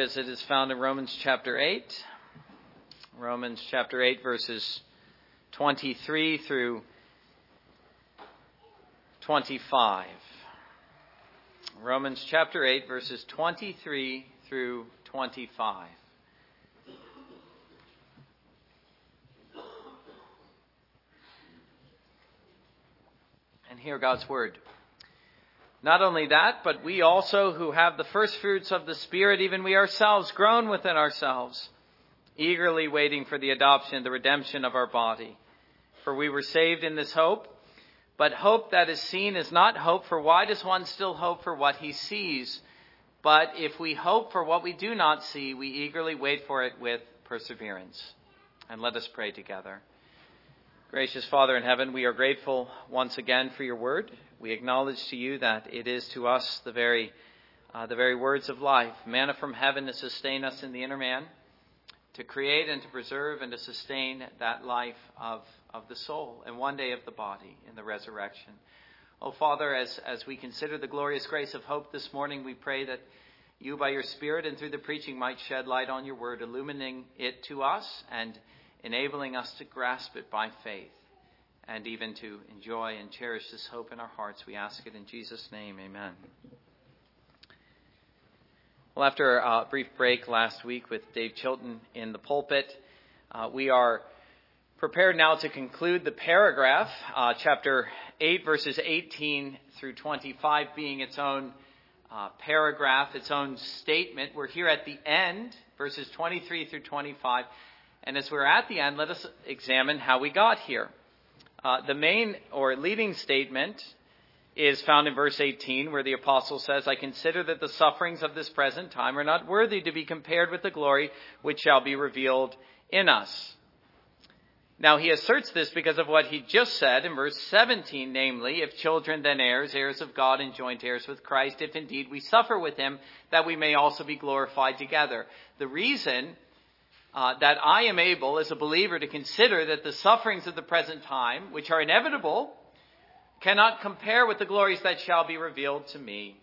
visit is found in Romans chapter 8. Romans chapter 8, verses 23 through 25. Romans chapter 8, verses 23 through 25. And hear God's word. Not only that, but we also who have the first fruits of the Spirit, even we ourselves, groan within ourselves, eagerly waiting for the adoption, the redemption of our body. For we were saved in this hope. But hope that is seen is not hope, for why does one still hope for what he sees? But if we hope for what we do not see, we eagerly wait for it with perseverance. And let us pray together. Gracious Father in heaven, we are grateful once again for your word. We acknowledge to you that it is to us the very, uh, the very words of life, manna from heaven to sustain us in the inner man, to create and to preserve and to sustain that life of, of the soul and one day of the body in the resurrection. Oh, Father, as, as we consider the glorious grace of hope this morning, we pray that you, by your Spirit and through the preaching, might shed light on your word, illuminating it to us and enabling us to grasp it by faith and even to enjoy and cherish this hope in our hearts. We ask it in Jesus' name. Amen. Well, after a brief break last week with Dave Chilton in the pulpit, uh, we are prepared now to conclude the paragraph, uh, chapter 8, verses 18 through 25, being its own uh, paragraph, its own statement. We're here at the end, verses 23 through 25. And as we're at the end, let us examine how we got here. Uh, the main or leading statement is found in verse 18, where the apostle says, I consider that the sufferings of this present time are not worthy to be compared with the glory which shall be revealed in us. Now he asserts this because of what he just said in verse 17, namely, if children then heirs, heirs of God and joint heirs with Christ, if indeed we suffer with him, that we may also be glorified together. The reason uh, that I am able, as a believer, to consider that the sufferings of the present time, which are inevitable, cannot compare with the glories that shall be revealed to me,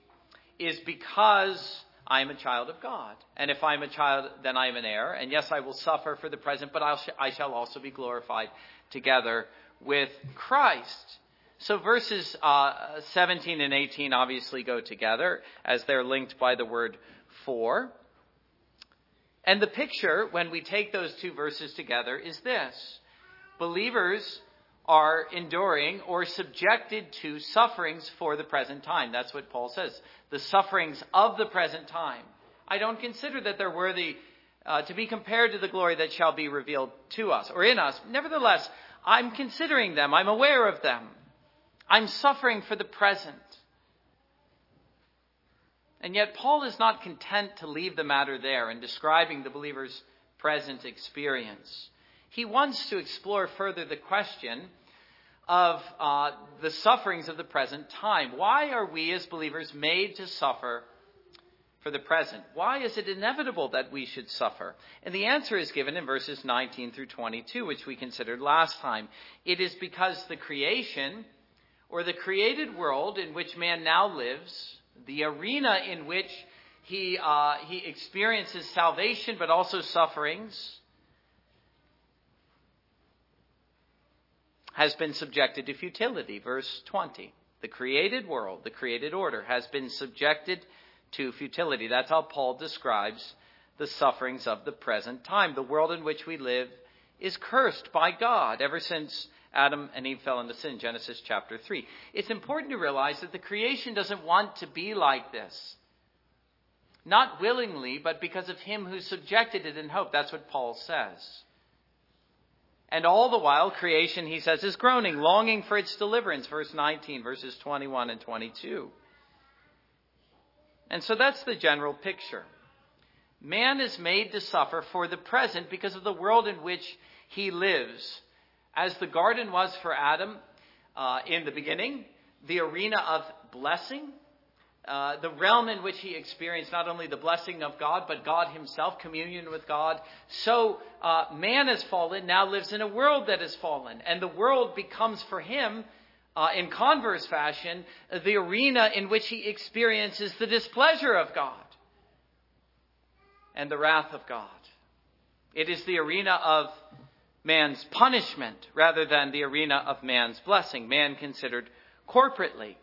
is because I am a child of God. And if I am a child, then I am an heir. And yes, I will suffer for the present, but I'll, I shall also be glorified together with Christ. So verses uh, 17 and 18 obviously go together as they're linked by the word for. And the picture, when we take those two verses together, is this believers are enduring or subjected to sufferings for the present time. That's what Paul says. The sufferings of the present time. I don't consider that they're worthy uh, to be compared to the glory that shall be revealed to us or in us. Nevertheless, I'm considering them. I'm aware of them. I'm suffering for the present. And yet, Paul is not content to leave the matter there in describing the believer's present experience. He wants to explore further the question of uh, the sufferings of the present time. Why are we as believers made to suffer for the present? Why is it inevitable that we should suffer? And the answer is given in verses 19 through 22, which we considered last time. It is because the creation, or the created world in which man now lives, the arena in which he, uh, he experiences salvation but also sufferings, has been subjected to futility. Verse 20. The created world, the created order, has been subjected to futility. That's how Paul describes the sufferings of the present time. The world in which we live is cursed by God ever since Adam and Eve fell into sin, Genesis chapter 3. It's important to realize that the creation doesn't want to be like this. Not willingly, but because of him who subjected it in hope. That's what Paul says. And all the while, creation, he says, is groaning, longing for its deliverance. Verse 19, verses 21 and 22. And so that's the general picture. Man is made to suffer for the present because of the world in which he lives as the garden was for Adam uh, in the beginning, the arena of blessing, uh, the realm in which he experienced not only the blessing of God, but God himself, communion with God. So uh, man has fallen, now lives in a world that has fallen. And the world becomes for him, uh, in converse fashion, the arena in which he experiences the displeasure of God. and the wrath of God. It is the arena of man's punishment rather than the arena of man's blessing, man considered corporately.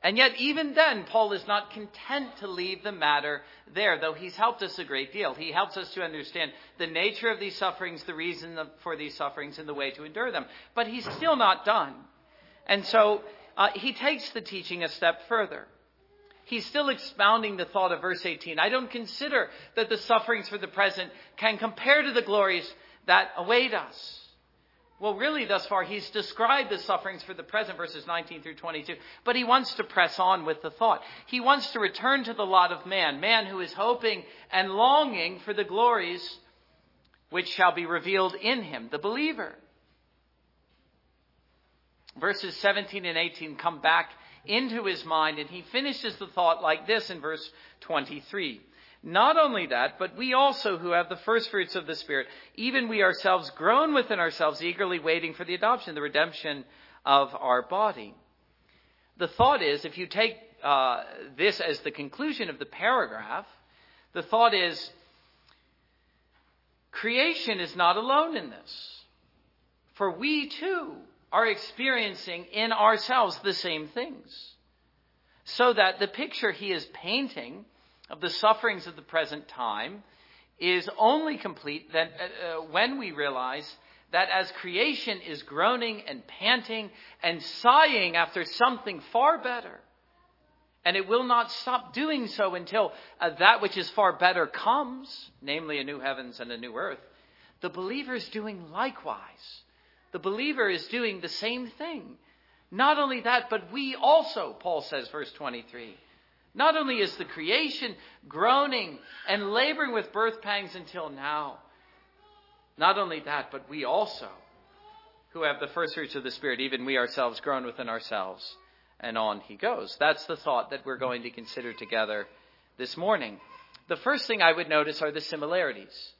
And yet, even then, Paul is not content to leave the matter there, though he's helped us a great deal. He helps us to understand the nature of these sufferings, the reason for these sufferings, and the way to endure them. But he's still not done. And so, uh, he takes the teaching a step further. He's still expounding the thought of verse 18. I don't consider that the sufferings for the present can compare to the glories that await us. Well, really, thus far, he's described the sufferings for the present, verses 19 through 22, but he wants to press on with the thought. He wants to return to the lot of man, man who is hoping and longing for the glories which shall be revealed in him, the believer. Verses 17 and 18 come back into his mind, and he finishes the thought like this in verse 23. Not only that, but we also who have the first fruits of the Spirit, even we ourselves groan within ourselves, eagerly waiting for the adoption, the redemption of our body. The thought is, if you take uh, this as the conclusion of the paragraph, the thought is, creation is not alone in this. For we too are experiencing in ourselves the same things. So that the picture he is painting of the sufferings of the present time is only complete that, uh, uh, when we realize that as creation is groaning and panting and sighing after something far better, and it will not stop doing so until uh, that which is far better comes, namely a new heavens and a new earth, the believer is doing likewise. The believer is doing the same thing. Not only that, but we also, Paul says, verse 23, not only is the creation groaning and laboring with birth pangs until now, not only that, but we also, who have the first fruits of the Spirit, even we ourselves groan within ourselves. And on he goes. That's the thought that we're going to consider together this morning. The first thing I would notice are the similarities.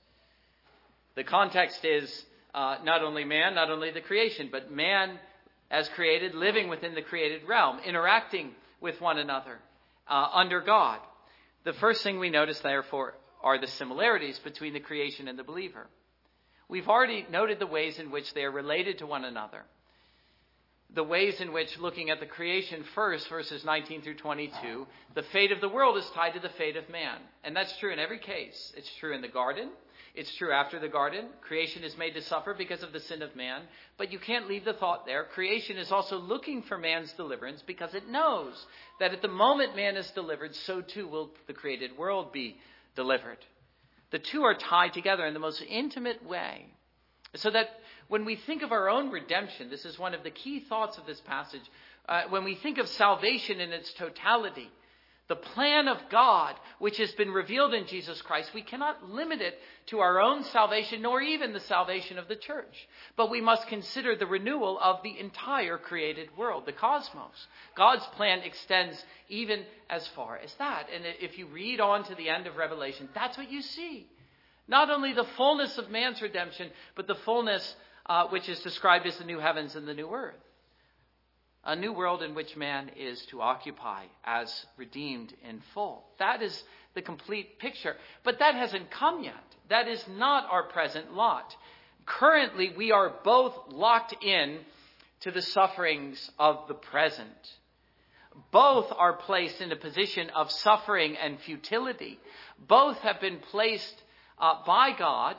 The context is uh, not only man, not only the creation, but man as created, living within the created realm, interacting with one another uh, under God. The first thing we notice, therefore, are the similarities between the creation and the believer. We've already noted the ways in which they are related to one another. The ways in which, looking at the creation first, verses 19 through 22, the fate of the world is tied to the fate of man. And that's true in every case. It's true in the garden, it's true after the garden. Creation is made to suffer because of the sin of man. But you can't leave the thought there. Creation is also looking for man's deliverance because it knows that at the moment man is delivered, so too will the created world be delivered. The two are tied together in the most intimate way. So that when we think of our own redemption, this is one of the key thoughts of this passage. Uh, when we think of salvation in its totality, the plan of God, which has been revealed in Jesus Christ, we cannot limit it to our own salvation, nor even the salvation of the church. But we must consider the renewal of the entire created world, the cosmos. God's plan extends even as far as that. And if you read on to the end of Revelation, that's what you see. Not only the fullness of man's redemption, but the fullness uh, which is described as the new heavens and the new earth a new world in which man is to occupy as redeemed in full. That is the complete picture. But that hasn't come yet. That is not our present lot. Currently, we are both locked in to the sufferings of the present. Both are placed in a position of suffering and futility. Both have been placed uh, by God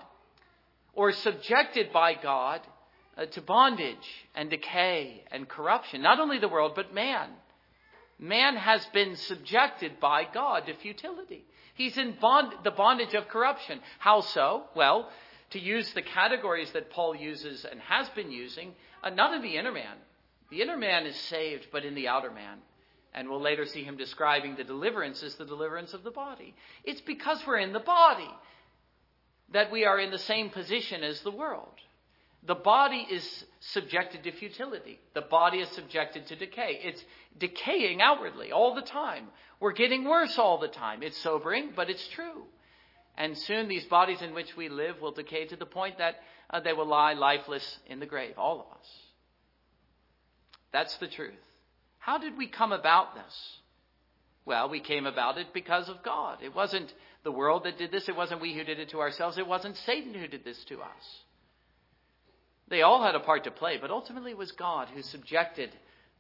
or subjected by God uh, to bondage and decay and corruption. Not only the world, but man. Man has been subjected by God to futility. He's in bond, the bondage of corruption. How so? Well, to use the categories that Paul uses and has been using, uh, none of the inner man. The inner man is saved, but in the outer man. And we'll later see him describing the deliverance as the deliverance of the body. It's because we're in the body that we are in the same position as the world. The body is subjected to futility. The body is subjected to decay. It's decaying outwardly all the time. We're getting worse all the time. It's sobering, but it's true. And soon these bodies in which we live will decay to the point that uh, they will lie lifeless in the grave, all of us. That's the truth. How did we come about this? Well, we came about it because of God. It wasn't the world that did this. It wasn't we who did it to ourselves. It wasn't Satan who did this to us. They all had a part to play, but ultimately it was God who subjected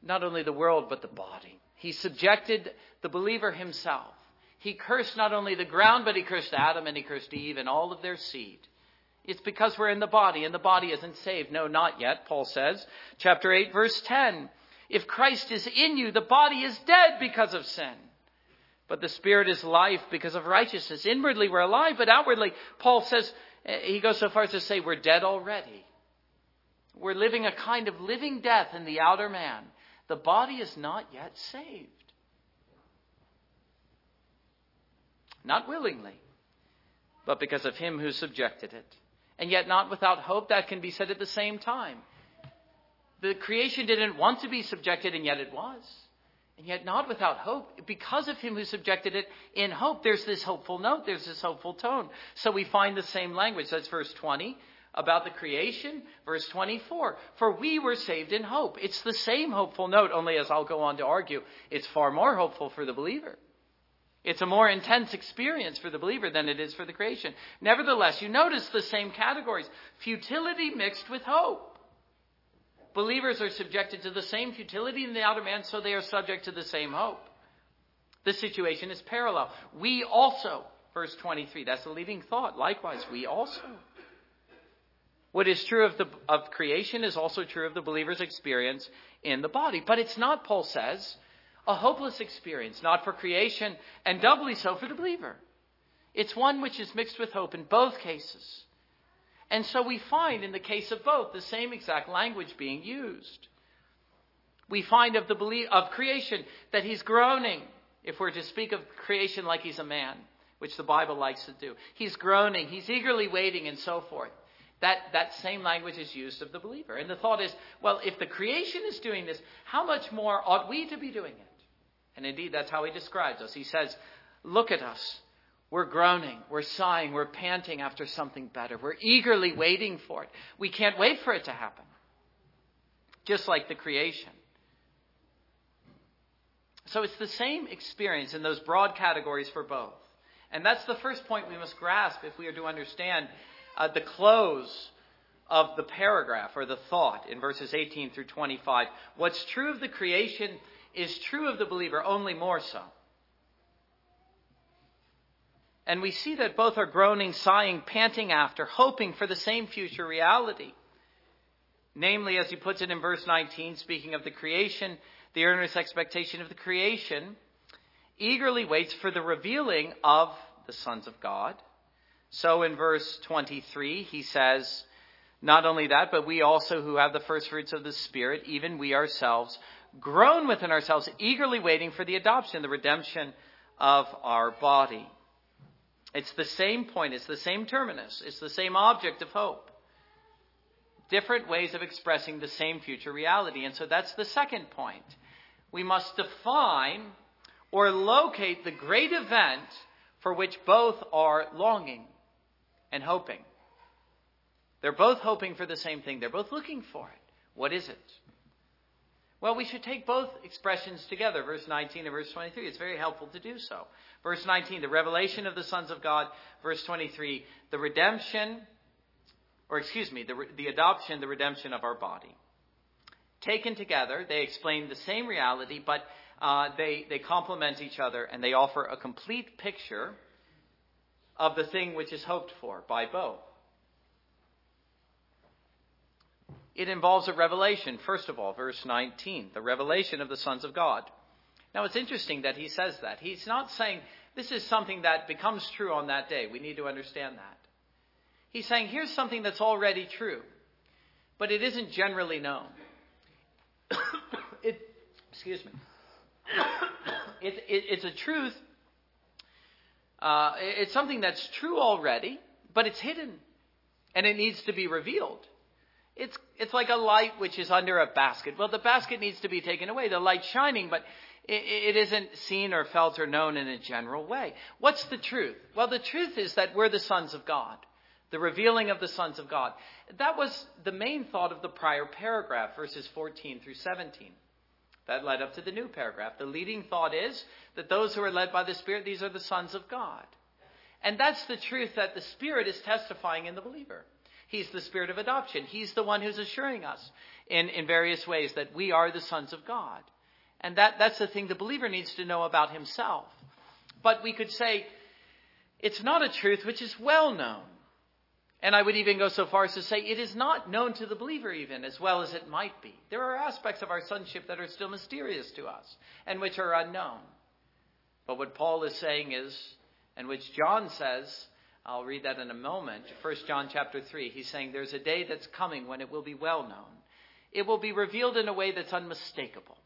not only the world, but the body. He subjected the believer himself. He cursed not only the ground, but he cursed Adam and he cursed Eve and all of their seed. It's because we're in the body, and the body isn't saved. No, not yet, Paul says. Chapter 8, verse 10. If Christ is in you, the body is dead because of sin. But the spirit is life because of righteousness. Inwardly we're alive, but outwardly, Paul says, eh, he goes so far as to say we're dead already. We're living a kind of living death in the outer man. The body is not yet saved. Not willingly, but because of him who subjected it. And yet, not without hope, that can be said at the same time. The creation didn't want to be subjected, and yet it was. And yet, not without hope. Because of him who subjected it in hope, there's this hopeful note, there's this hopeful tone. So we find the same language. That's verse 20 about the creation. Verse 24 For we were saved in hope. It's the same hopeful note, only as I'll go on to argue, it's far more hopeful for the believer. It's a more intense experience for the believer than it is for the creation. Nevertheless, you notice the same categories futility mixed with hope. Believers are subjected to the same futility in the outer man, so they are subject to the same hope. The situation is parallel. We also, verse 23, that's a leading thought. Likewise, we also. What is true of, the, of creation is also true of the believer's experience in the body. But it's not, Paul says, a hopeless experience, not for creation, and doubly so for the believer. It's one which is mixed with hope in both cases. And so we find in the case of both the same exact language being used. We find of the belief of creation that he's groaning, if we're to speak of creation like he's a man, which the Bible likes to do. He's groaning, he's eagerly waiting, and so forth. That, that same language is used of the believer. And the thought is, well, if the creation is doing this, how much more ought we to be doing it? And indeed, that's how he describes us. He says, Look at us. We're groaning, we're sighing, we're panting after something better. We're eagerly waiting for it. We can't wait for it to happen. Just like the creation. So it's the same experience in those broad categories for both. And that's the first point we must grasp if we are to understand uh, the close of the paragraph or the thought in verses 18 through 25. What's true of the creation is true of the believer, only more so. And we see that both are groaning, sighing, panting after, hoping for the same future reality. Namely, as he puts it in verse 19, speaking of the creation, the earnest expectation of the creation eagerly waits for the revealing of the sons of God. So in verse 23, he says, Not only that, but we also who have the first fruits of the Spirit, even we ourselves, groan within ourselves, eagerly waiting for the adoption, the redemption of our body. It's the same point, it's the same terminus, it's the same object of hope. Different ways of expressing the same future reality. And so that's the second point. We must define or locate the great event for which both are longing and hoping. They're both hoping for the same thing, they're both looking for it. What is it? Well, we should take both expressions together, verse 19 and verse 23. It's very helpful to do so. Verse 19, the revelation of the sons of God. Verse 23, the redemption, or excuse me, the, the adoption, the redemption of our body. Taken together, they explain the same reality, but uh, they, they complement each other and they offer a complete picture of the thing which is hoped for by both. It involves a revelation, first of all, verse 19, the revelation of the sons of God. Now, it's interesting that he says that. He's not saying this is something that becomes true on that day. We need to understand that. He's saying here's something that's already true, but it isn't generally known. it, excuse me. It, it, it's a truth. Uh, it's something that's true already, but it's hidden, and it needs to be revealed. It's, it's like a light which is under a basket. Well, the basket needs to be taken away. The light's shining, but it, it isn't seen or felt or known in a general way. What's the truth? Well, the truth is that we're the sons of God. The revealing of the sons of God. That was the main thought of the prior paragraph, verses 14 through 17. That led up to the new paragraph. The leading thought is that those who are led by the Spirit, these are the sons of God. And that's the truth that the Spirit is testifying in the believer. He's the Spirit of adoption. He's the one who's assuring us in, in various ways that we are the sons of God. And that, that's the thing the believer needs to know about himself. But we could say it's not a truth which is well known. And I would even go so far as to say it is not known to the believer, even as well as it might be. There are aspects of our sonship that are still mysterious to us and which are unknown. But what Paul is saying is, and which John says, I'll read that in a moment, 1 John chapter 3, he's saying there's a day that's coming when it will be well known. It will be revealed in a way that's unmistakable.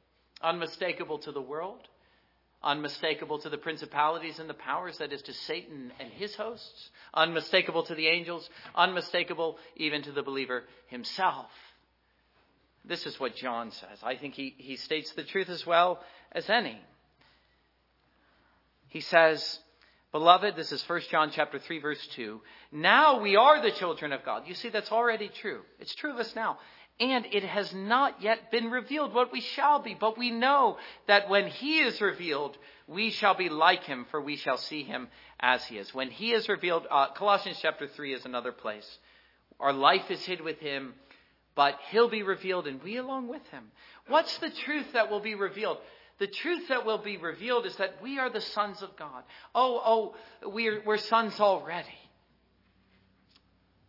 Unmistakable to the world, unmistakable to the principalities and the powers, that is to Satan and his hosts, unmistakable to the angels, unmistakable even to the believer himself. This is what John says. I think he, he states the truth as well as any. He says, Beloved, this is 1 John chapter 3 verse 2. Now we are the children of God. You see, that's already true. It's true of us now. And it has not yet been revealed what we shall be, but we know that when he is revealed, we shall be like him, for we shall see him as he is. When he is revealed, uh, Colossians chapter 3 is another place. Our life is hid with him, but he'll be revealed and we along with him. What's the truth that will be revealed? The truth that will be revealed is that we are the sons of God. Oh, oh, we're, we're sons already.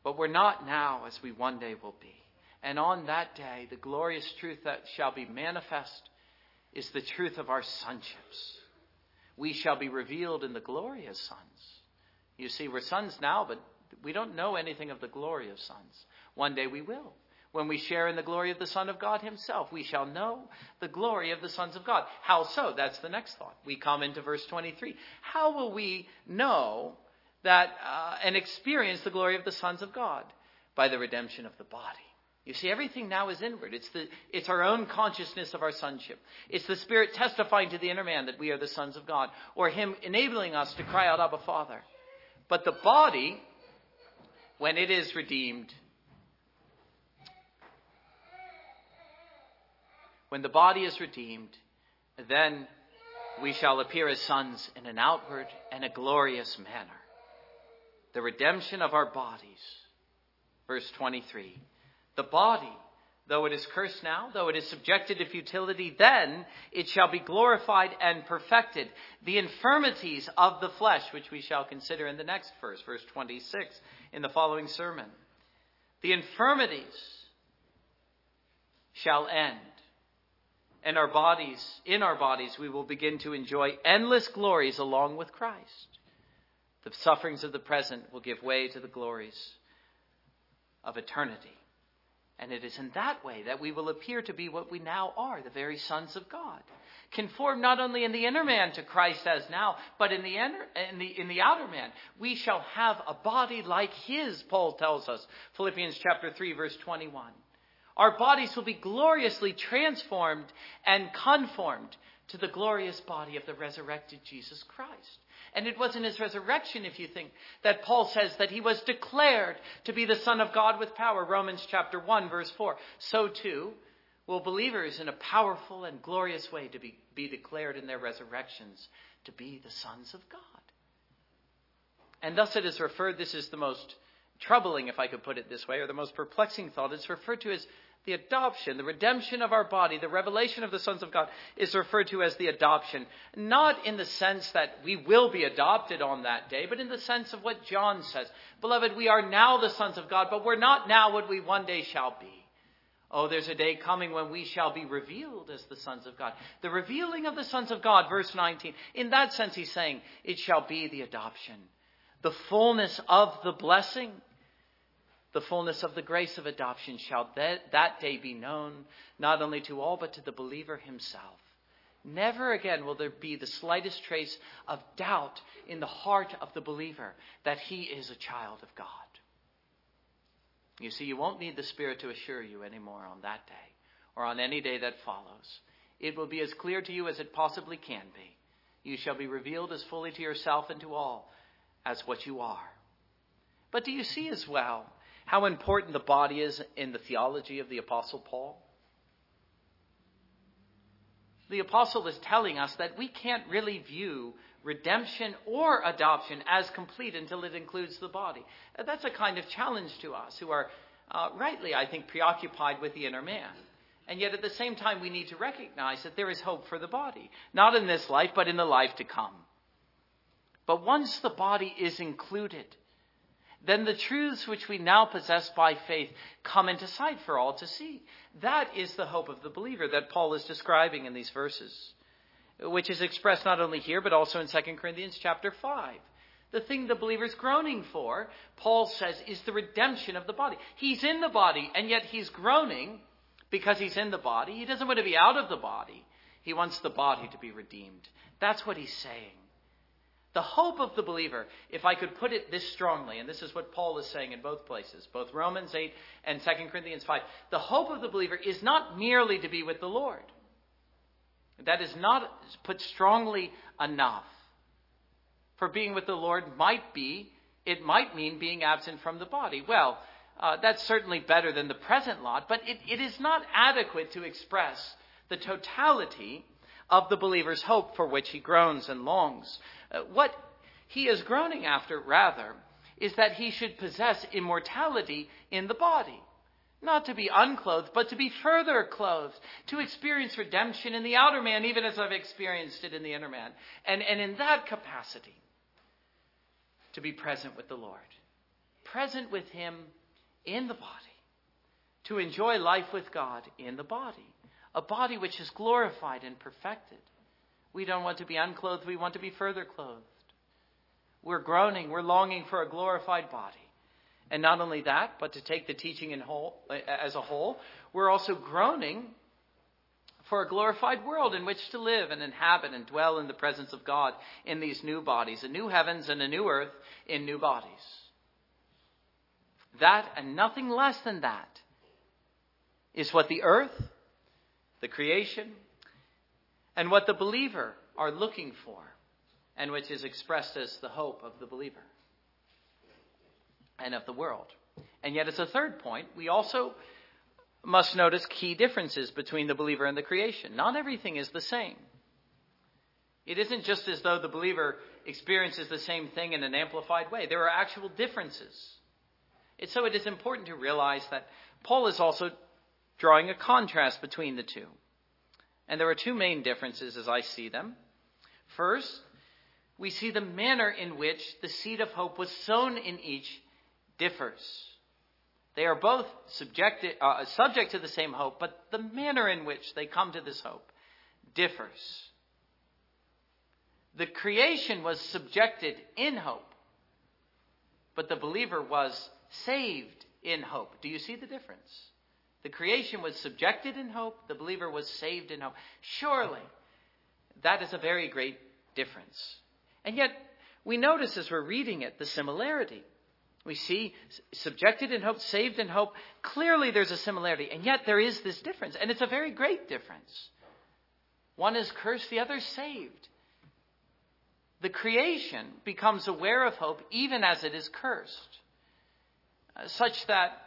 But we're not now as we one day will be. And on that day, the glorious truth that shall be manifest is the truth of our sonships. We shall be revealed in the glory as sons. You see, we're sons now, but we don't know anything of the glory of sons. One day we will. When we share in the glory of the Son of God Himself, we shall know the glory of the sons of God. How so? That's the next thought. We come into verse 23. How will we know that uh, and experience the glory of the sons of God? By the redemption of the body. You see, everything now is inward. It's, the, it's our own consciousness of our sonship. It's the Spirit testifying to the inner man that we are the sons of God, or Him enabling us to cry out, Abba, Father. But the body, when it is redeemed, when the body is redeemed, then we shall appear as sons in an outward and a glorious manner. The redemption of our bodies. Verse 23. The body, though it is cursed now, though it is subjected to futility, then it shall be glorified and perfected. The infirmities of the flesh, which we shall consider in the next verse, verse 26, in the following sermon. The infirmities shall end. And our bodies, in our bodies, we will begin to enjoy endless glories along with Christ. The sufferings of the present will give way to the glories of eternity. And it is in that way that we will appear to be what we now are, the very sons of God. Conformed not only in the inner man to Christ as now, but in the, inner, in the, in the outer man. We shall have a body like his, Paul tells us. Philippians chapter 3 verse 21. Our bodies will be gloriously transformed and conformed to the glorious body of the resurrected Jesus Christ. And it was in his resurrection, if you think, that Paul says that he was declared to be the Son of God with power. Romans chapter 1, verse 4. So too will believers in a powerful and glorious way to be, be declared in their resurrections to be the sons of God. And thus it is referred, this is the most troubling, if I could put it this way, or the most perplexing thought. It's referred to as the adoption, the redemption of our body, the revelation of the sons of God is referred to as the adoption. Not in the sense that we will be adopted on that day, but in the sense of what John says. Beloved, we are now the sons of God, but we're not now what we one day shall be. Oh, there's a day coming when we shall be revealed as the sons of God. The revealing of the sons of God, verse 19. In that sense, he's saying, it shall be the adoption. The fullness of the blessing the fullness of the grace of adoption shall that, that day be known, not only to all, but to the believer himself. Never again will there be the slightest trace of doubt in the heart of the believer that he is a child of God. You see, you won't need the Spirit to assure you anymore on that day or on any day that follows. It will be as clear to you as it possibly can be. You shall be revealed as fully to yourself and to all as what you are. But do you see as well how important the body is in the theology of the Apostle Paul? The apostle is telling us that we can't really view redemption or adoption as complete until it includes the body. That's a kind of challenge to us who are uh, rightly, I think, preoccupied with the inner man. And yet at the same time, we need to recognize that there is hope for the body, not in this life, but in the life to come. But once the body is included, then the truths which we now possess by faith come into sight for all to see. That is the hope of the believer that Paul is describing in these verses, which is expressed not only here, but also in 2 Corinthians chapter 5. The thing the believer is groaning for, Paul says, is the redemption of the body. He's in the body, and yet he's groaning because he's in the body. He doesn't want to be out of the body. He wants the body to be redeemed. That's what he's saying. The hope of the believer, if I could put it this strongly, and this is what Paul is saying in both places, both Romans 8 and 2 Corinthians 5, the hope of the believer is not merely to be with the Lord. That is not put strongly enough. For being with the Lord might be, it might mean being absent from the body. Well, uh, that's certainly better than the present lot, but it, it is not adequate to express the totality of the believer's hope for which he groans and longs. Uh, what he is groaning after, rather, is that he should possess immortality in the body. Not to be unclothed, but to be further clothed, to experience redemption in the outer man, even as I've experienced it in the inner man. And, and in that capacity, to be present with the Lord. Present with Him in the body. To enjoy life with God in the body. A body which is glorified and perfected. We don't want to be unclothed, we want to be further clothed. We're groaning, we're longing for a glorified body. And not only that, but to take the teaching in whole, as a whole, we're also groaning for a glorified world in which to live and inhabit and dwell in the presence of God in these new bodies, a new heavens and a new earth in new bodies. That and nothing less than that is what the earth, the creation, and what the believer are looking for, and which is expressed as the hope of the believer and of the world. And yet, as a third point, we also must notice key differences between the believer and the creation. Not everything is the same. It isn't just as though the believer experiences the same thing in an amplified way. There are actual differences. And so it is important to realize that Paul is also drawing a contrast between the two. And there are two main differences as I see them. First, we see the manner in which the seed of hope was sown in each differs. They are both uh, subject to the same hope, but the manner in which they come to this hope differs. The creation was subjected in hope, but the believer was saved in hope. Do you see the difference? The creation was subjected in hope, the believer was saved in hope. Surely, that is a very great difference. And yet, we notice as we're reading it the similarity. We see subjected in hope, saved in hope. Clearly, there's a similarity. And yet, there is this difference. And it's a very great difference. One is cursed, the other saved. The creation becomes aware of hope even as it is cursed, uh, such that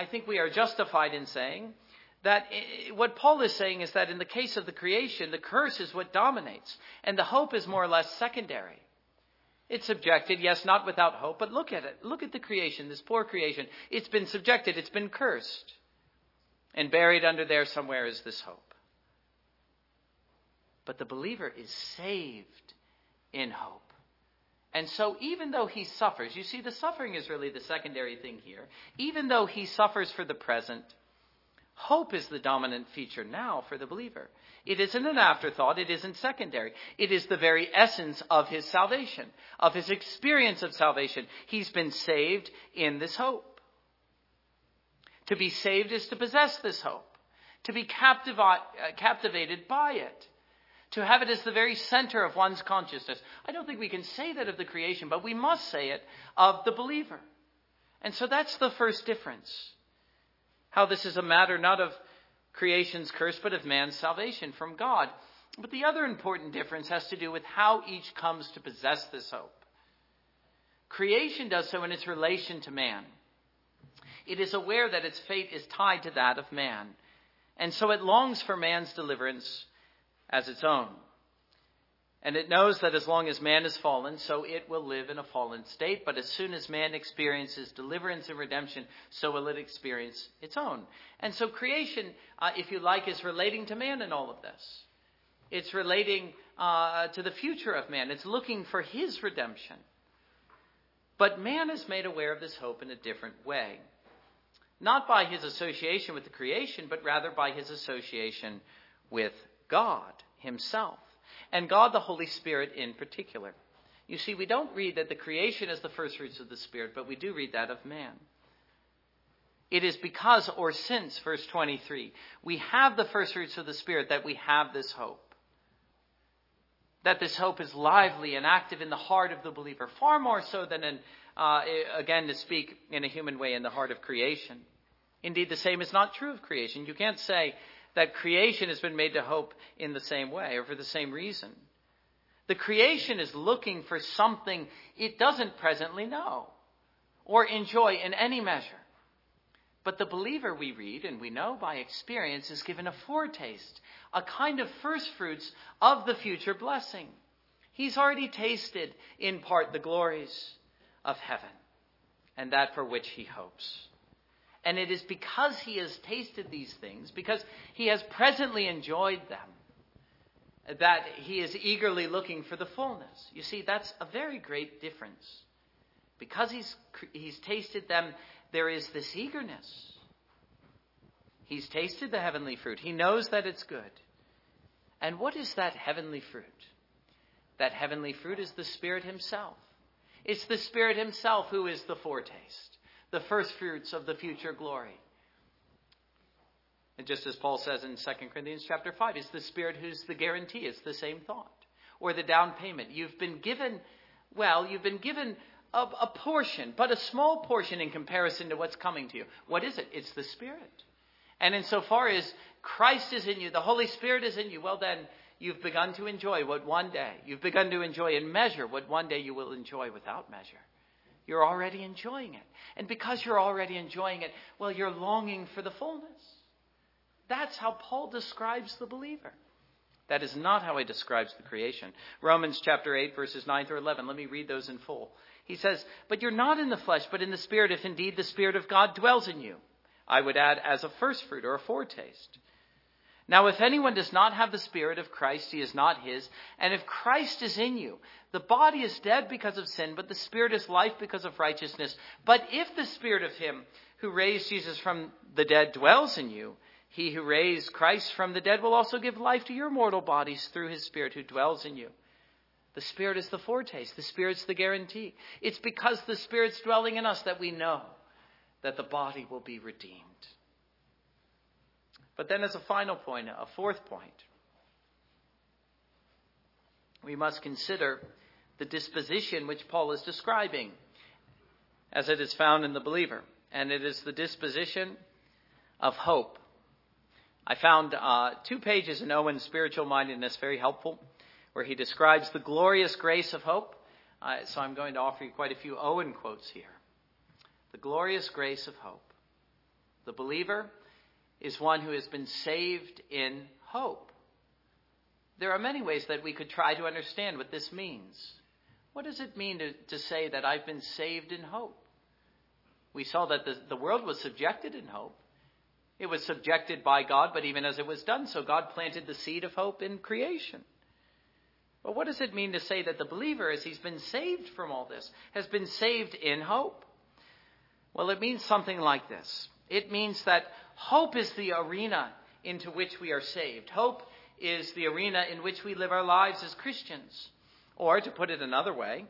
I think we are justified in saying that what Paul is saying is that in the case of the creation, the curse is what dominates, and the hope is more or less secondary. It's subjected, yes, not without hope, but look at it. Look at the creation, this poor creation. It's been subjected, it's been cursed. And buried under there somewhere is this hope. But the believer is saved in hope. And so, even though he suffers, you see, the suffering is really the secondary thing here. Even though he suffers for the present, hope is the dominant feature now for the believer. It isn't an afterthought, it isn't secondary. It is the very essence of his salvation, of his experience of salvation. He's been saved in this hope. To be saved is to possess this hope, to be uh, captivated by it to have it as the very center of one's consciousness. I don't think we can say that of the creation, but we must say it of the believer. And so that's the first difference. How this is a matter not of creation's curse, but of man's salvation from God. But the other important difference has to do with how each comes to possess this hope. Creation does so in its relation to man. It is aware that its fate is tied to that of man. And so it longs for man's deliverance as its own. And it knows that as long as man is fallen, so it will live in a fallen state. But as soon as man experiences deliverance and redemption, so will it experience its own. And so creation, uh, if you like, is relating to man in all of this. It's relating uh, to the future of man. It's looking for his redemption. But man is made aware of this hope in a different way. Not by his association with the creation, but rather by his association with God himself and God the Holy Spirit in particular. You see, we don't read that the creation is the first fruits of the Spirit, but we do read that of man. It is because or since, verse 23, we have the first fruits of the Spirit that we have this hope. That this hope is lively and active in the heart of the believer, far more so than in, uh, again, to speak in a human way, in the heart of creation. Indeed, the same is not true of creation. You can't say that creation has been made to hope in the same way or for the same reason. The creation is looking for something it doesn't presently know or enjoy in any measure. But the believer, we read and we know by experience, is given a foretaste, a kind of first fruits of the future blessing. He's already tasted, in part, the glories of heaven and that for which he hopes. And it is because he has tasted these things, because he has presently enjoyed them, that he is eagerly looking for the fullness. You see, that's a very great difference. Because he's, he's tasted them, there is this eagerness. He's tasted the heavenly fruit. He knows that it's good. And what is that heavenly fruit? That heavenly fruit is the Spirit Himself. It's the Spirit Himself who is the foretaste the first fruits of the future glory. And just as Paul says in 2 Corinthians chapter 5, it's the Spirit who's the guarantee. It's the same thought. Or the down payment. You've been given, well, you've been given a, a portion, but a small portion in comparison to what's coming to you. What is it? It's the Spirit. And insofar as Christ is in you, the Holy Spirit is in you, well then, you've begun to enjoy what one day, you've begun to enjoy and measure what one day you will enjoy without measure. You're already enjoying it. And because you're already enjoying it, well, you're longing for the fullness. That's how Paul describes the believer. That is not how he describes the creation. Romans chapter 8, verses 9 through 11. Let me read those in full. He says, But you're not in the flesh, but in the Spirit, if indeed the Spirit of God dwells in you. I would add, as a first fruit or a foretaste. Now, if anyone does not have the Spirit of Christ, he is not his. And if Christ is in you, the body is dead because of sin, but the Spirit is life because of righteousness. But if the Spirit of him who raised Jesus from the dead dwells in you, he who raised Christ from the dead will also give life to your mortal bodies through his Spirit who dwells in you. The Spirit is the foretaste, the Spirit's the guarantee. It's because the Spirit's dwelling in us that we know that the body will be redeemed. But then, as a final point, a fourth point, we must consider the disposition which Paul is describing as it is found in the believer. And it is the disposition of hope. I found uh, two pages in Owen's Spiritual Mindedness very helpful, where he describes the glorious grace of hope. Uh, so I'm going to offer you quite a few Owen quotes here. The glorious grace of hope. The believer is one who has been saved in hope. There are many ways that we could try to understand what this means. What does it mean to, to say that I've been saved in hope? We saw that the, the world was subjected in hope. It was subjected by God, but even as it was done so, God planted the seed of hope in creation. But what does it mean to say that the believer, as he's been saved from all this, has been saved in hope? Well, it means something like this it means that hope is the arena into which we are saved. Hope is the arena in which we live our lives as Christians. Or, to put it another way,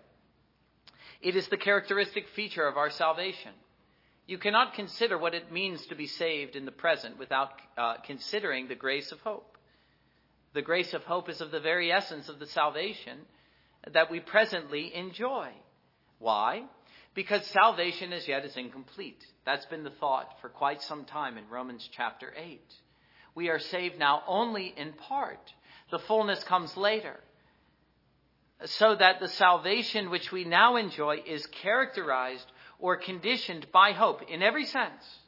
it is the characteristic feature of our salvation. You cannot consider what it means to be saved in the present without uh, considering the grace of hope. The grace of hope is of the very essence of the salvation that we presently enjoy. Why? Because salvation as yet is incomplete. That's been the thought for quite some time in Romans chapter 8. We are saved now only in part. The fullness comes later. So that the salvation which we now enjoy is characterized or conditioned by hope in every sense.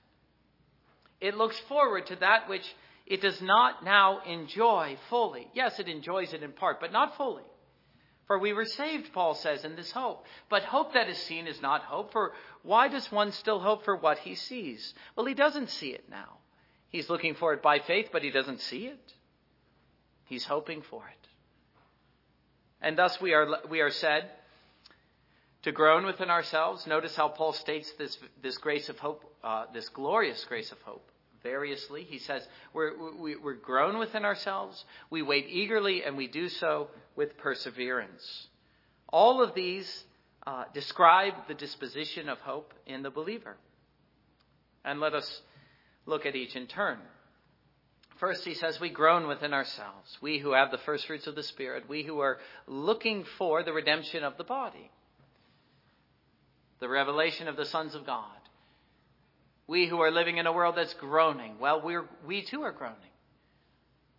It looks forward to that which it does not now enjoy fully. Yes, it enjoys it in part, but not fully. For we were saved, Paul says, in this hope. But hope that is seen is not hope, for why does one still hope for what he sees? Well, he doesn't see it now. He's looking for it by faith, but he doesn't see it. He's hoping for it. And thus we are, we are said to groan within ourselves. Notice how Paul states this, this grace of hope, uh, this glorious grace of hope variously. He says we're, we, we're groan within ourselves, we wait eagerly, and we do so with perseverance. All of these uh, describe the disposition of hope in the believer. And let us look at each in turn. First, he says, we groan within ourselves. We who have the first fruits of the Spirit, we who are looking for the redemption of the body, the revelation of the sons of God. We who are living in a world that's groaning, well, we're, we too are groaning.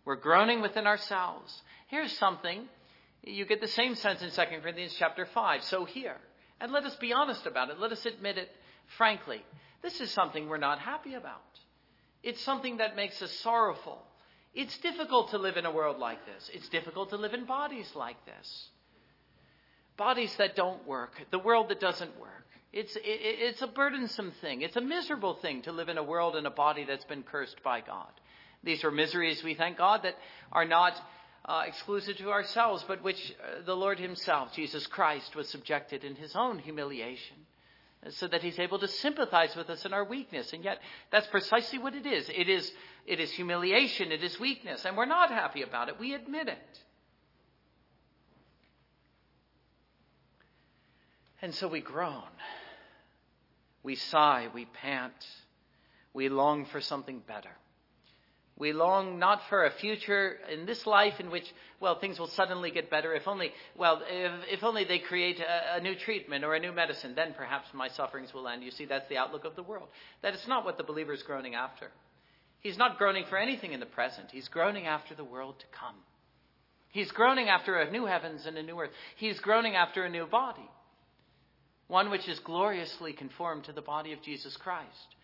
We're groaning within ourselves. Here's something. You get the same sense in 2 Corinthians chapter 5. So here. And let us be honest about it. Let us admit it frankly. This is something we're not happy about. It's something that makes us sorrowful. It's difficult to live in a world like this. It's difficult to live in bodies like this. Bodies that don't work, the world that doesn't work. It's, it, it's a burdensome thing. It's a miserable thing to live in a world and a body that's been cursed by God. These are miseries, we thank God, that are not uh, exclusive to ourselves, but which uh, the Lord Himself, Jesus Christ, was subjected in His own humiliation so that He's able to sympathize with us in our weakness. And yet, that's precisely what it is. It is, it is humiliation, it is weakness, and we're not happy about it. We admit it. And so we groan. We sigh, we pant, we long for something better. We long not for a future in this life in which, well, things will suddenly get better. If only, well, if, if only they create a, a, new treatment or a new medicine, then perhaps my sufferings will end. You see, that's the outlook of the world. That is not what the believer is groaning after. He's not groaning for anything in the present. He's groaning after the world to come. He's groaning after a new heavens and a new earth. He's groaning after a new body one which is gloriously conformed to the body of Jesus Christ.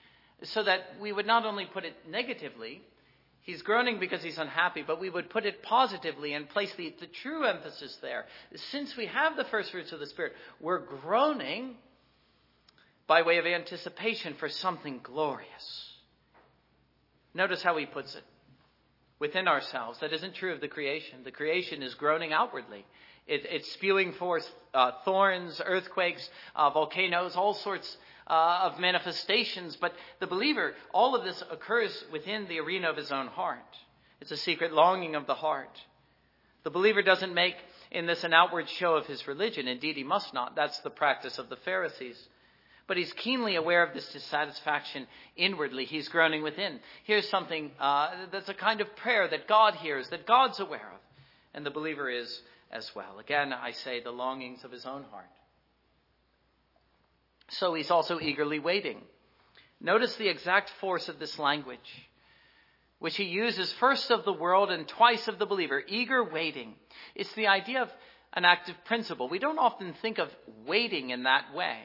So that we would not only put it negatively, he's groaning because he's unhappy, but we would put it positively and place the, the true emphasis there. Since we have the first fruits of the Spirit, we're groaning by way of anticipation for something glorious. Notice how he puts it within ourselves. That isn't true of the creation. The creation is groaning outwardly. It, it's spewing forth uh, thorns, earthquakes, uh, volcanoes, all sorts uh, of manifestations. But the believer, all of this occurs within the arena of his own heart. It's a secret longing of the heart. The believer doesn't make in this an outward show of his religion. Indeed, he must not. That's the practice of the Pharisees. But he's keenly aware of this dissatisfaction inwardly. He's groaning within. Here's something uh, that's a kind of prayer that God hears, that God's aware of. And the believer is as well. Again, I say the longings of his own heart. So he's also eagerly waiting. Notice the exact force of this language, which he uses first of the world and twice of the believer. Eager waiting. It's the idea of an active principle. We don't often think of waiting in that way.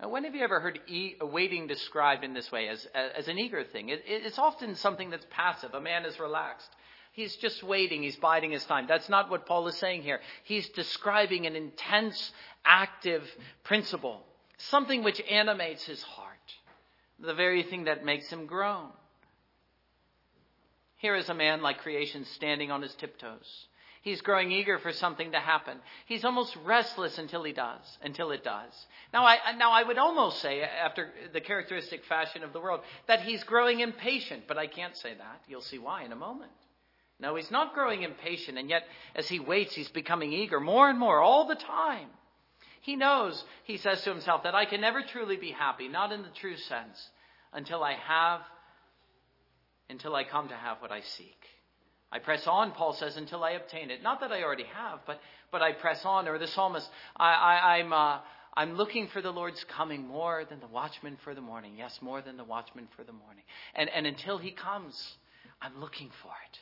Now, when have you ever heard e- waiting described in this way as, as an eager thing? It, it's often something that's passive. A man is relaxed. He's just waiting. He's biding his time. That's not what Paul is saying here. He's describing an intense, active principle, something which animates his heart, the very thing that makes him groan. Here is a man like creation standing on his tiptoes. He's growing eager for something to happen. He's almost restless until he does, until it does. Now I, now I would almost say, after the characteristic fashion of the world, that he's growing impatient, but I can't say that. You'll see why in a moment. No, he's not growing impatient, and yet as he waits, he's becoming eager more and more all the time. He knows, he says to himself, that I can never truly be happy, not in the true sense, until I have, until I come to have what I seek. I press on, Paul says, until I obtain it. Not that I already have, but, but I press on. Or the psalmist, I, I, I'm, uh, I'm looking for the Lord's coming more than the watchman for the morning. Yes, more than the watchman for the morning. And, and until he comes, I'm looking for it.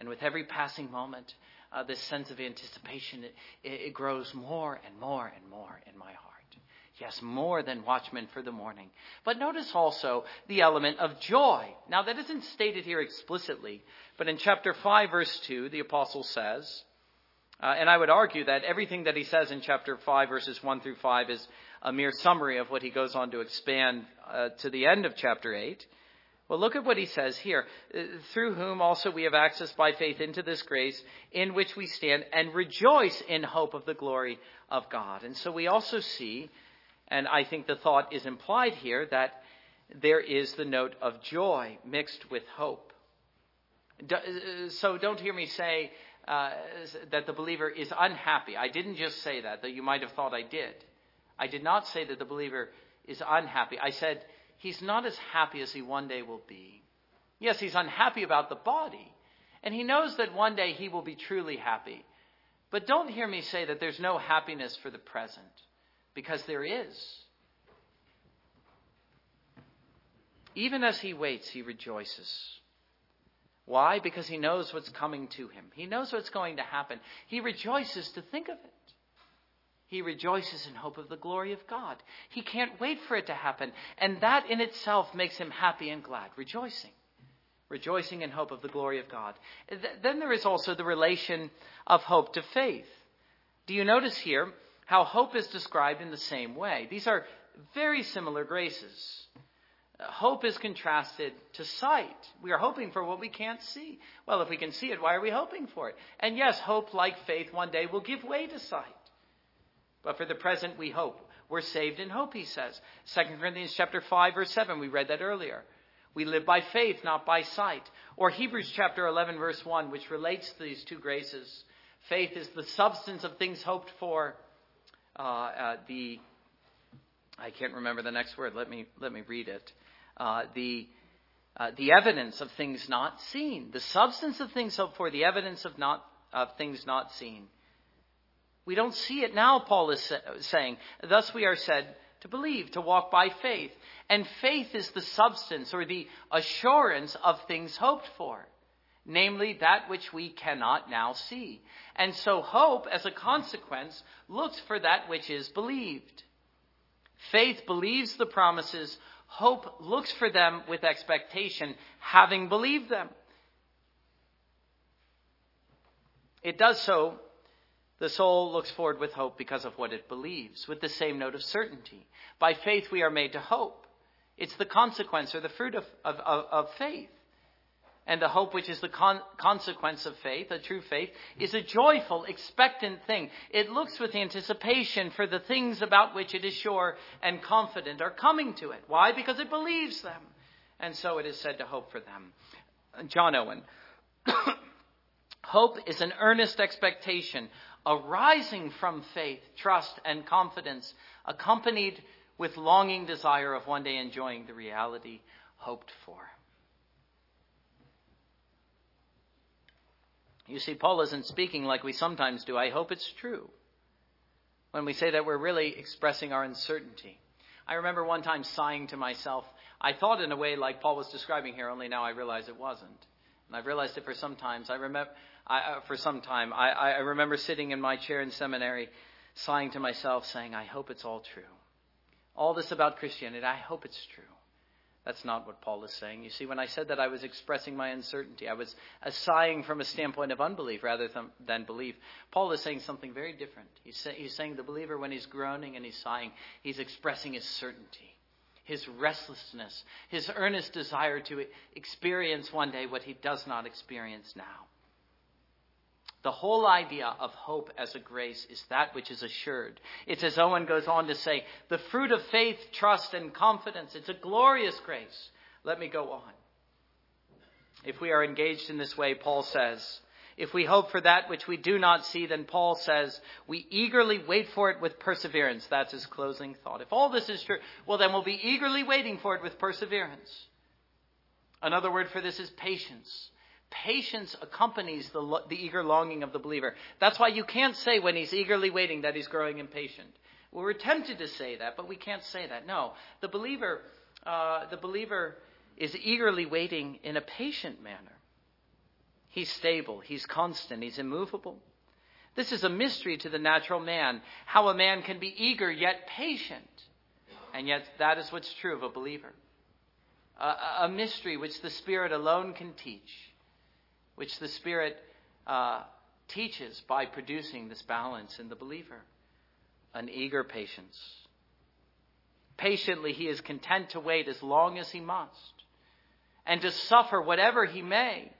And with every passing moment, uh, this sense of anticipation, it, it, grows more and more and more in my heart. Yes, more than watchmen for the morning. But notice also the element of joy. Now, that isn't stated here explicitly, but in chapter 5, verse 2, the apostle says, uh, and I would argue that everything that he says in chapter 5, verses 1 through 5, is a mere summary of what he goes on to expand uh, to the end of chapter 8. Well, look at what he says here. Uh, through whom also we have access by faith into this grace in which we stand and rejoice in hope of the glory of God. And so we also see, and I think the thought is implied here, that there is the note of joy mixed with hope. Uh, so don't hear me say uh, that the believer is unhappy. I didn't just say that, though you might have thought I did. I did not say that the believer is unhappy. I said he's not as happy as he one day will be. Yes, he's unhappy about the body, and he knows that one day he will be truly happy. But don't hear me say that there's no happiness for the present, because there is. Even as he waits, he rejoices. Why? Because he knows what's coming to him. He knows what's going to happen. He rejoices to think of it. He rejoices in hope of the glory of God. He can't wait for it to happen. And that in itself makes him happy and glad, rejoicing. Rejoicing in hope of the glory of God. Then there is also the relation of hope to faith. Do you notice here how hope is described in the same way? These are very similar graces. Hope is contrasted to sight. We are hoping for what we can't see. Well, if we can see it, why are we hoping for it? And yes, hope, like faith, one day will give way to sight. But for the present, we hope. We're saved in hope, he says. 2 Corinthians chapter 5, verse 7, we read that earlier. We live by faith, not by sight. Or Hebrews chapter 11, verse 1, which relates to these two graces. Faith is the substance of things hoped for, uh, uh, the I can't remember the next word. Let me let me read it uh, the, uh, the evidence of things not seen, the substance of things hoped for, the evidence of, not, of things not seen. We don't see it now, Paul is saying. Thus we are said to believe, to walk by faith. And faith is the substance or the assurance of things hoped for, namely that which we cannot now see. And so hope, as a consequence, looks for that which is believed. Faith believes the promises Hope looks for them with expectation, having believed them. It does so. The soul looks forward with hope because of what it believes, with the same note of certainty. By faith, we are made to hope. It's the consequence or the fruit of, of, of, of faith. And the hope, which is the con- consequence of faith, a true faith, is a joyful, expectant thing. It looks with anticipation for the things about which it is sure and confident are coming to it. Why? Because it believes them. And so it is said to hope for them. John Owen. hope is an earnest expectation arising from faith, trust, and confidence, accompanied with longing desire of one day enjoying the reality hoped for. You see, Paul isn't speaking like we sometimes do. I hope it's true. When we say that we're really expressing our uncertainty. I remember one time sighing to myself. I thought in a way like Paul was describing here, only now I realize it wasn't. And I've realized it for some times. I remember, I, uh, for some time, I, I remember sitting in my chair in seminary, sighing to myself, saying, I hope it's all true. All this about Christianity, I hope it's true. That's not what Paul is saying. You see, when I said that, I was expressing my uncertainty. I was sighing from a standpoint of unbelief rather than belief. Paul is saying something very different. He's saying the believer, when he's groaning and he's sighing, he's expressing his certainty, his restlessness, his earnest desire to experience one day what he does not experience now. The whole idea of hope as a grace is that which is assured. It's as Owen goes on to say, the fruit of faith, trust, and confidence. It's a glorious grace. Let me go on. If we are engaged in this way, Paul says, if we hope for that which we do not see, then Paul says, we eagerly wait for it with perseverance. That's his closing thought. If all this is true, well, then we'll be eagerly waiting for it with perseverance. Another word for this is patience. Patience accompanies the, the eager longing of the believer. That's why you can't say when he's eagerly waiting that he's growing impatient. Well, we're tempted to say that, but we can't say that. No, the believer, uh, the believer is eagerly waiting in a patient manner. He's stable, he's constant, he's immovable. This is a mystery to the natural man, how a man can be eager yet patient. And yet, that is what's true of a believer. A, a mystery which the Spirit alone can teach, which the Spirit uh, teaches by producing this balance in the believer an eager patience. Patiently, he is content to wait as long as he must, and to suffer whatever he may.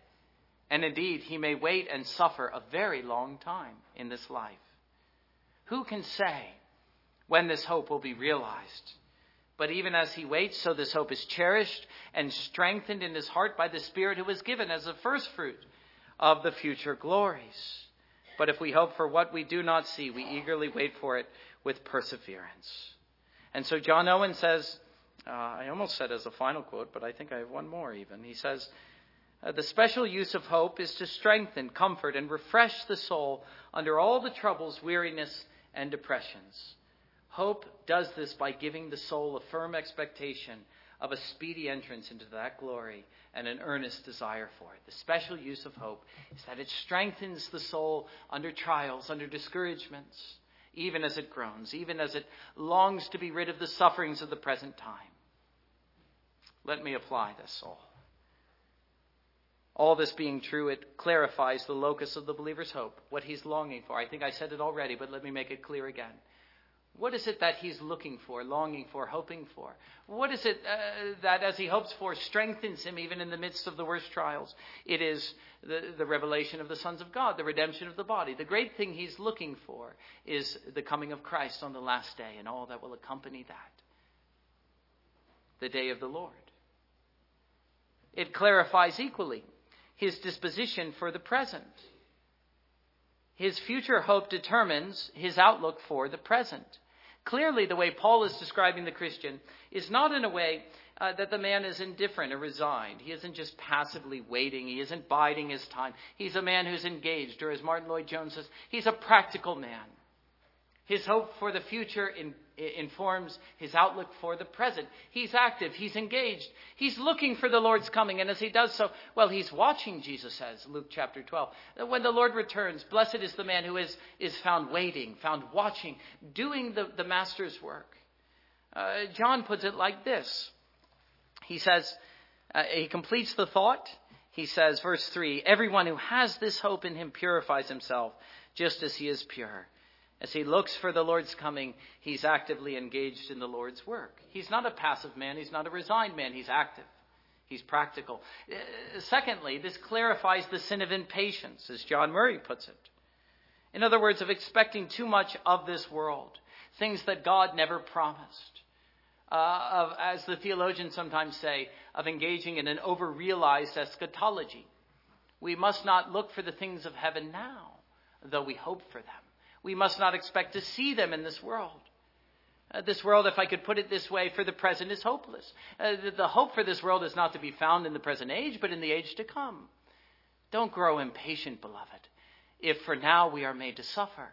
And indeed, he may wait and suffer a very long time in this life. Who can say when this hope will be realized? But even as he waits, so this hope is cherished and strengthened in his heart by the Spirit who was given as the first fruit of the future glories. But if we hope for what we do not see, we eagerly wait for it with perseverance. And so John Owen says, uh, I almost said as a final quote, but I think I have one more even. He says, uh, The special use of hope is to strengthen, comfort, and refresh the soul under all the troubles, weariness, and depressions. Hope does this by giving the soul a firm expectation of a speedy entrance into that glory and an earnest desire for it. The special use of hope is that it strengthens the soul under trials, under discouragements, even as it groans, even as it longs to be rid of the sufferings of the present time. Let me apply this all. All this being true, it clarifies the locus of the believer's hope, what he's longing for. I think I said it already, but let me make it clear again. What is it that he's looking for, longing for, hoping for? What is it uh, that, as he hopes for, strengthens him even in the midst of the worst trials? It is the, the revelation of the sons of God, the redemption of the body. The great thing he's looking for is the coming of Christ on the last day and all that will accompany that the day of the Lord. It clarifies equally his disposition for the present. His future hope determines his outlook for the present. Clearly, the way Paul is describing the Christian is not in a way uh, that the man is indifferent or resigned. He isn't just passively waiting. He isn't biding his time. He's a man who's engaged, or as Martyn Lloyd-Jones says, he's a practical man. His hope for the future in, informs his outlook for the present. He's active, he's engaged, he's looking for the Lord's coming, and as he does so, well, he's watching, Jesus says, Luke chapter 12. When the Lord returns, blessed is the man who is, is found waiting, found watching, doing the, the Master's work. Uh, John puts it like this He says, uh, he completes the thought. He says, verse 3 Everyone who has this hope in him purifies himself, just as he is pure. As he looks for the Lord's coming, he's actively engaged in the Lord's work. He's not a passive man, he's not a resigned man, he's active. He's practical. Uh, secondly, this clarifies the sin of impatience, as John Murray puts it. In other words, of expecting too much of this world, things that God never promised. Uh, of, as the theologians sometimes say, of engaging in an over-realized eschatology. We must not look for the things of heaven now, though we hope for them. We must not expect to see them in this world. Uh, this world, if I could put it this way, for the present is hopeless. Uh, the, the hope for this world is not to be found in the present age, but in the age to come. Don't grow impatient, beloved, if for now we are made to suffer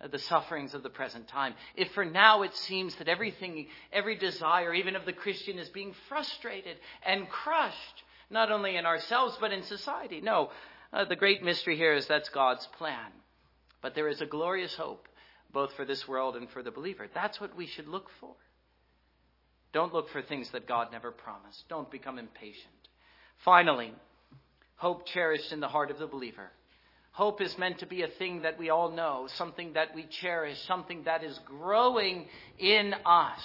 uh, the sufferings of the present time. If for now it seems that everything, every desire, even of the Christian, is being frustrated and crushed, not only in ourselves, but in society. No, uh, the great mystery here is that's God's plan. But there is a glorious hope, both for this world and for the believer. That's what we should look for. Don't look for things that God never promised. Don't become impatient. Finally, hope cherished in the heart of the believer. Hope is meant to be a thing that we all know, something that we cherish, something that is growing in us.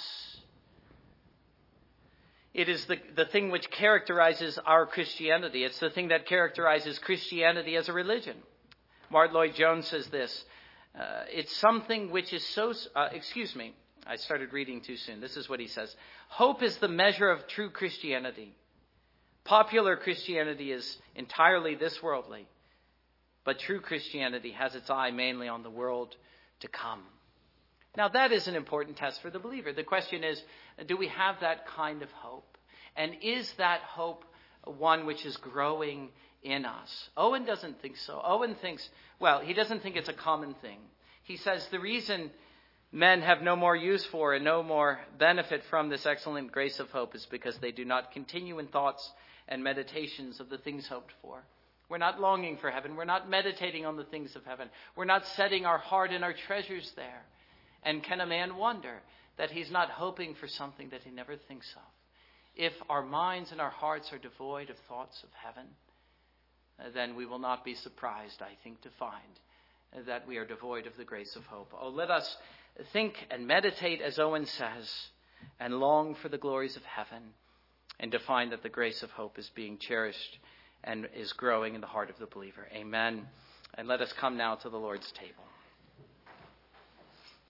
It is the, the thing which characterizes our Christianity. It's the thing that characterizes Christianity as a religion. Martyn Lloyd-Jones says this uh, It's something which is so, uh, excuse me, I started reading too soon. This is what he says Hope is the measure of true Christianity. Popular Christianity is entirely this worldly, but true Christianity has its eye mainly on the world to come. Now, that is an important test for the believer. The question is do we have that kind of hope? And is that hope one which is growing in us. Owen doesn't think so. Owen thinks, well, he doesn't think it's a common thing. He says the reason men have no more use for and no more benefit from this excellent grace of hope is because they do not continue in thoughts and meditations of the things hoped for. We're not longing for heaven. We're not meditating on the things of heaven. We're not setting our heart and our treasures there. And can a man wonder that he's not hoping for something that he never thinks of. If our minds and our hearts are devoid of thoughts of heaven, then we will not be surprised, I think, to find that we are devoid of the grace of hope. Oh, let us think and meditate, as Owen says, and long for the glories of heaven, and to find that the grace of hope is being cherished and is growing in the heart of the believer. Amen. And let us come now to the Lord's table.